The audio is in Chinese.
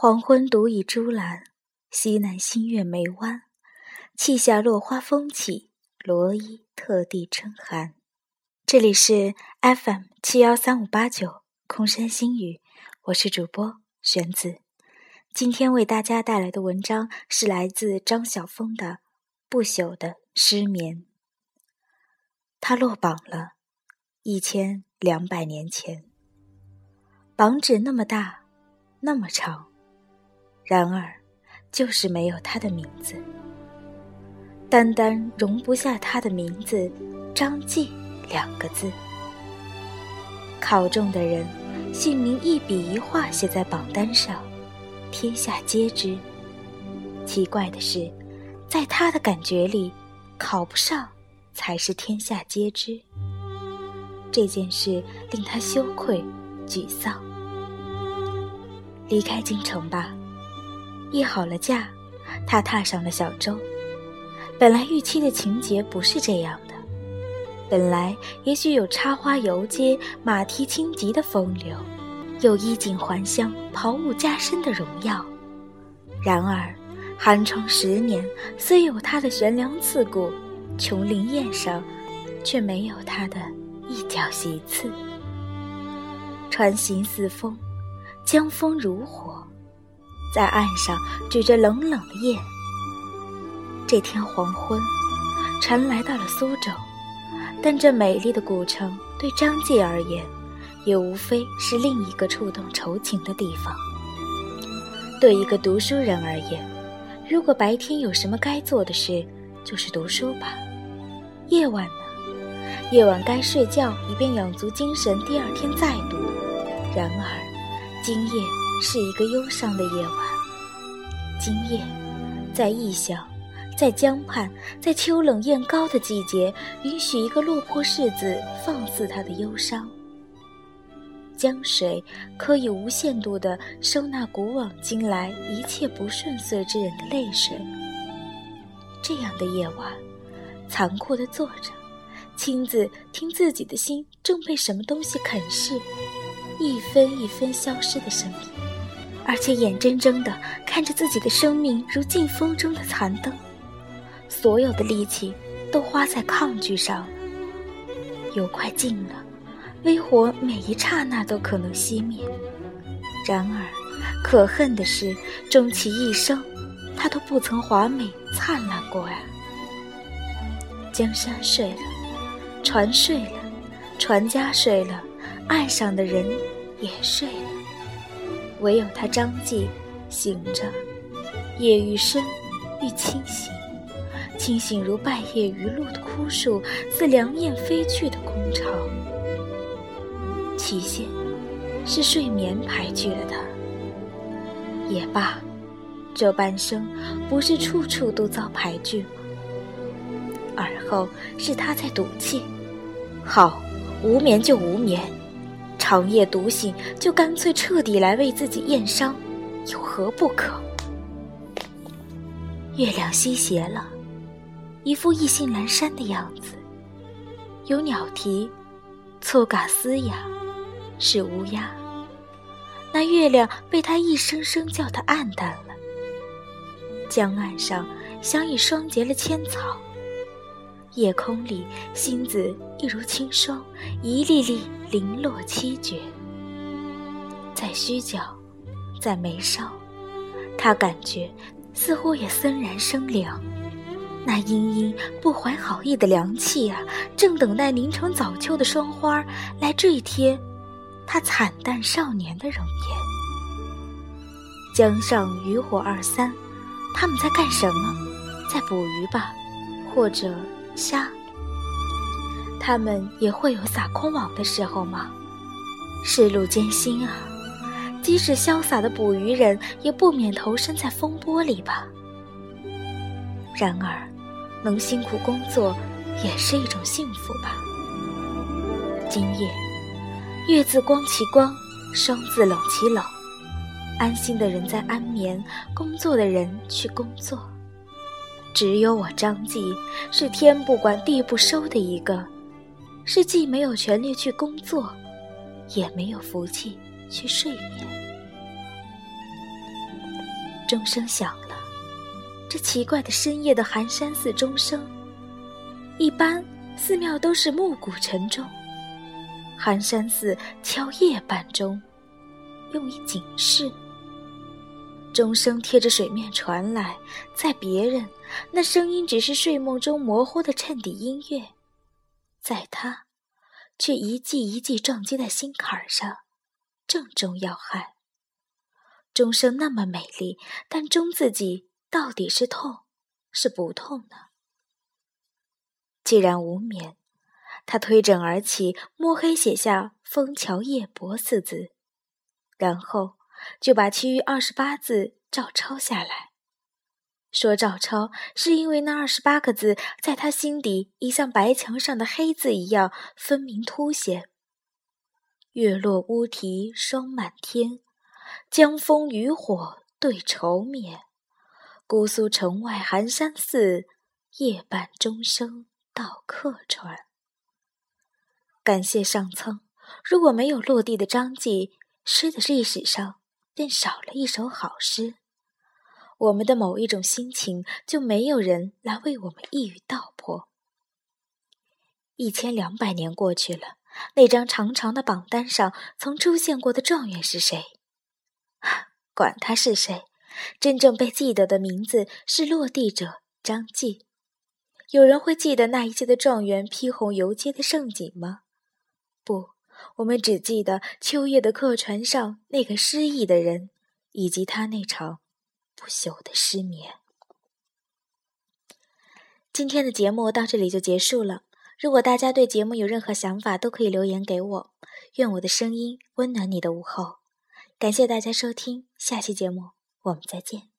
黄昏独倚朱栏，西南新月眉弯。气下落花风起，罗衣特地春寒。这里是 FM 七幺三五八九空山新语，我是主播玄子。今天为大家带来的文章是来自张晓峰的《不朽的失眠》。他落榜了，一千两百年前，榜纸那么大，那么长。然而，就是没有他的名字，单单容不下他的名字“张继”两个字。考中的人，姓名一笔一画写在榜单上，天下皆知。奇怪的是，在他的感觉里，考不上才是天下皆知。这件事令他羞愧、沮丧。离开京城吧。议好了假，他踏上了小舟。本来预期的情节不是这样的，本来也许有插花游街、马蹄轻疾的风流，有衣锦还乡、袍物加身的荣耀。然而，寒窗十年，虽有他的悬梁刺股，琼林宴上，却没有他的一角席次。船行似风，江风如火。在岸上举着冷冷的夜。这天黄昏，船来到了苏州，但这美丽的古城对张继而言，也无非是另一个触动愁情的地方。对一个读书人而言，如果白天有什么该做的事，就是读书吧。夜晚呢？夜晚该睡觉，以便养足精神，第二天再读。然而，今夜。是一个忧伤的夜晚。今夜，在异乡，在江畔，在秋冷雁高的季节，允许一个落魄世子放肆他的忧伤。江水可以无限度地收纳古往今来一切不顺遂之人的泪水。这样的夜晚，残酷地坐着，亲自听自己的心正被什么东西啃噬，一分一分消失的声音。而且眼睁睁地看着自己的生命如劲风中的残灯，所有的力气都花在抗拒上了。油快尽了，微火每一刹那都可能熄灭。然而，可恨的是，终其一生，他都不曾华美灿烂过呀。江山睡了，船睡了，船家睡了，岸上的人也睡了。唯有他张继醒着，夜愈深愈清醒，清醒如败叶余露的枯树，似凉雁飞去的空巢。起先是睡眠排拒了他，也罢，这半生不是处处都遭排拒吗？而后是他在赌气，好，无眠就无眠。长夜独醒，就干脆彻底来为自己验伤，有何不可？月亮西斜了，一副意兴阑珊的样子。有鸟啼，错嘎嘶哑，是乌鸦。那月亮被他一声声叫得暗淡了。江岸上像已霜结了千草，夜空里星子一如轻霜，一粒粒。零落凄绝，在须角，在眉梢，他感觉似乎也森然生凉。那阴阴不怀好意的凉气啊，正等待凝成早秋的霜花来缀贴他惨淡少年的容颜。江上渔火二三，他们在干什么？在捕鱼吧，或者虾。他们也会有撒空网的时候吗？世路艰辛啊，即使潇洒的捕鱼人，也不免投身在风波里吧。然而，能辛苦工作，也是一种幸福吧。今夜，月自光其光，霜自冷其冷。安心的人在安眠，工作的人去工作。只有我张继，是天不管地不收的一个。是既没有权利去工作，也没有福气去睡眠。钟声响了，这奇怪的深夜的寒山寺钟声，一般寺庙都是暮鼓晨钟，寒山寺敲夜半钟，用以警示。钟声贴着水面传来，在别人那声音只是睡梦中模糊的衬底音乐，在他，却一记一记撞击在心坎上，正中要害。钟声那么美丽，但钟自己到底是痛，是不痛呢？既然无眠，他推枕而起，摸黑写下“枫桥夜泊”四字，然后。就把其余二十八字照抄下来，说照抄是因为那二十八个字在他心底已像白墙上的黑字一样分明凸显。月落乌啼霜满天，江枫渔火对愁眠。姑苏城外寒山寺，夜半钟声到客船。感谢上苍，如果没有落地的张继，诗的历史上。便少了一首好诗，我们的某一种心情就没有人来为我们一语道破。一千两百年过去了，那张长长的榜单上曾出现过的状元是谁？管他是谁，真正被记得的名字是落地者张继。有人会记得那一届的状元披红游街的盛景吗？不。我们只记得秋夜的客船上那个失意的人，以及他那场不朽的失眠。今天的节目到这里就结束了。如果大家对节目有任何想法，都可以留言给我。愿我的声音温暖你的午后。感谢大家收听，下期节目我们再见。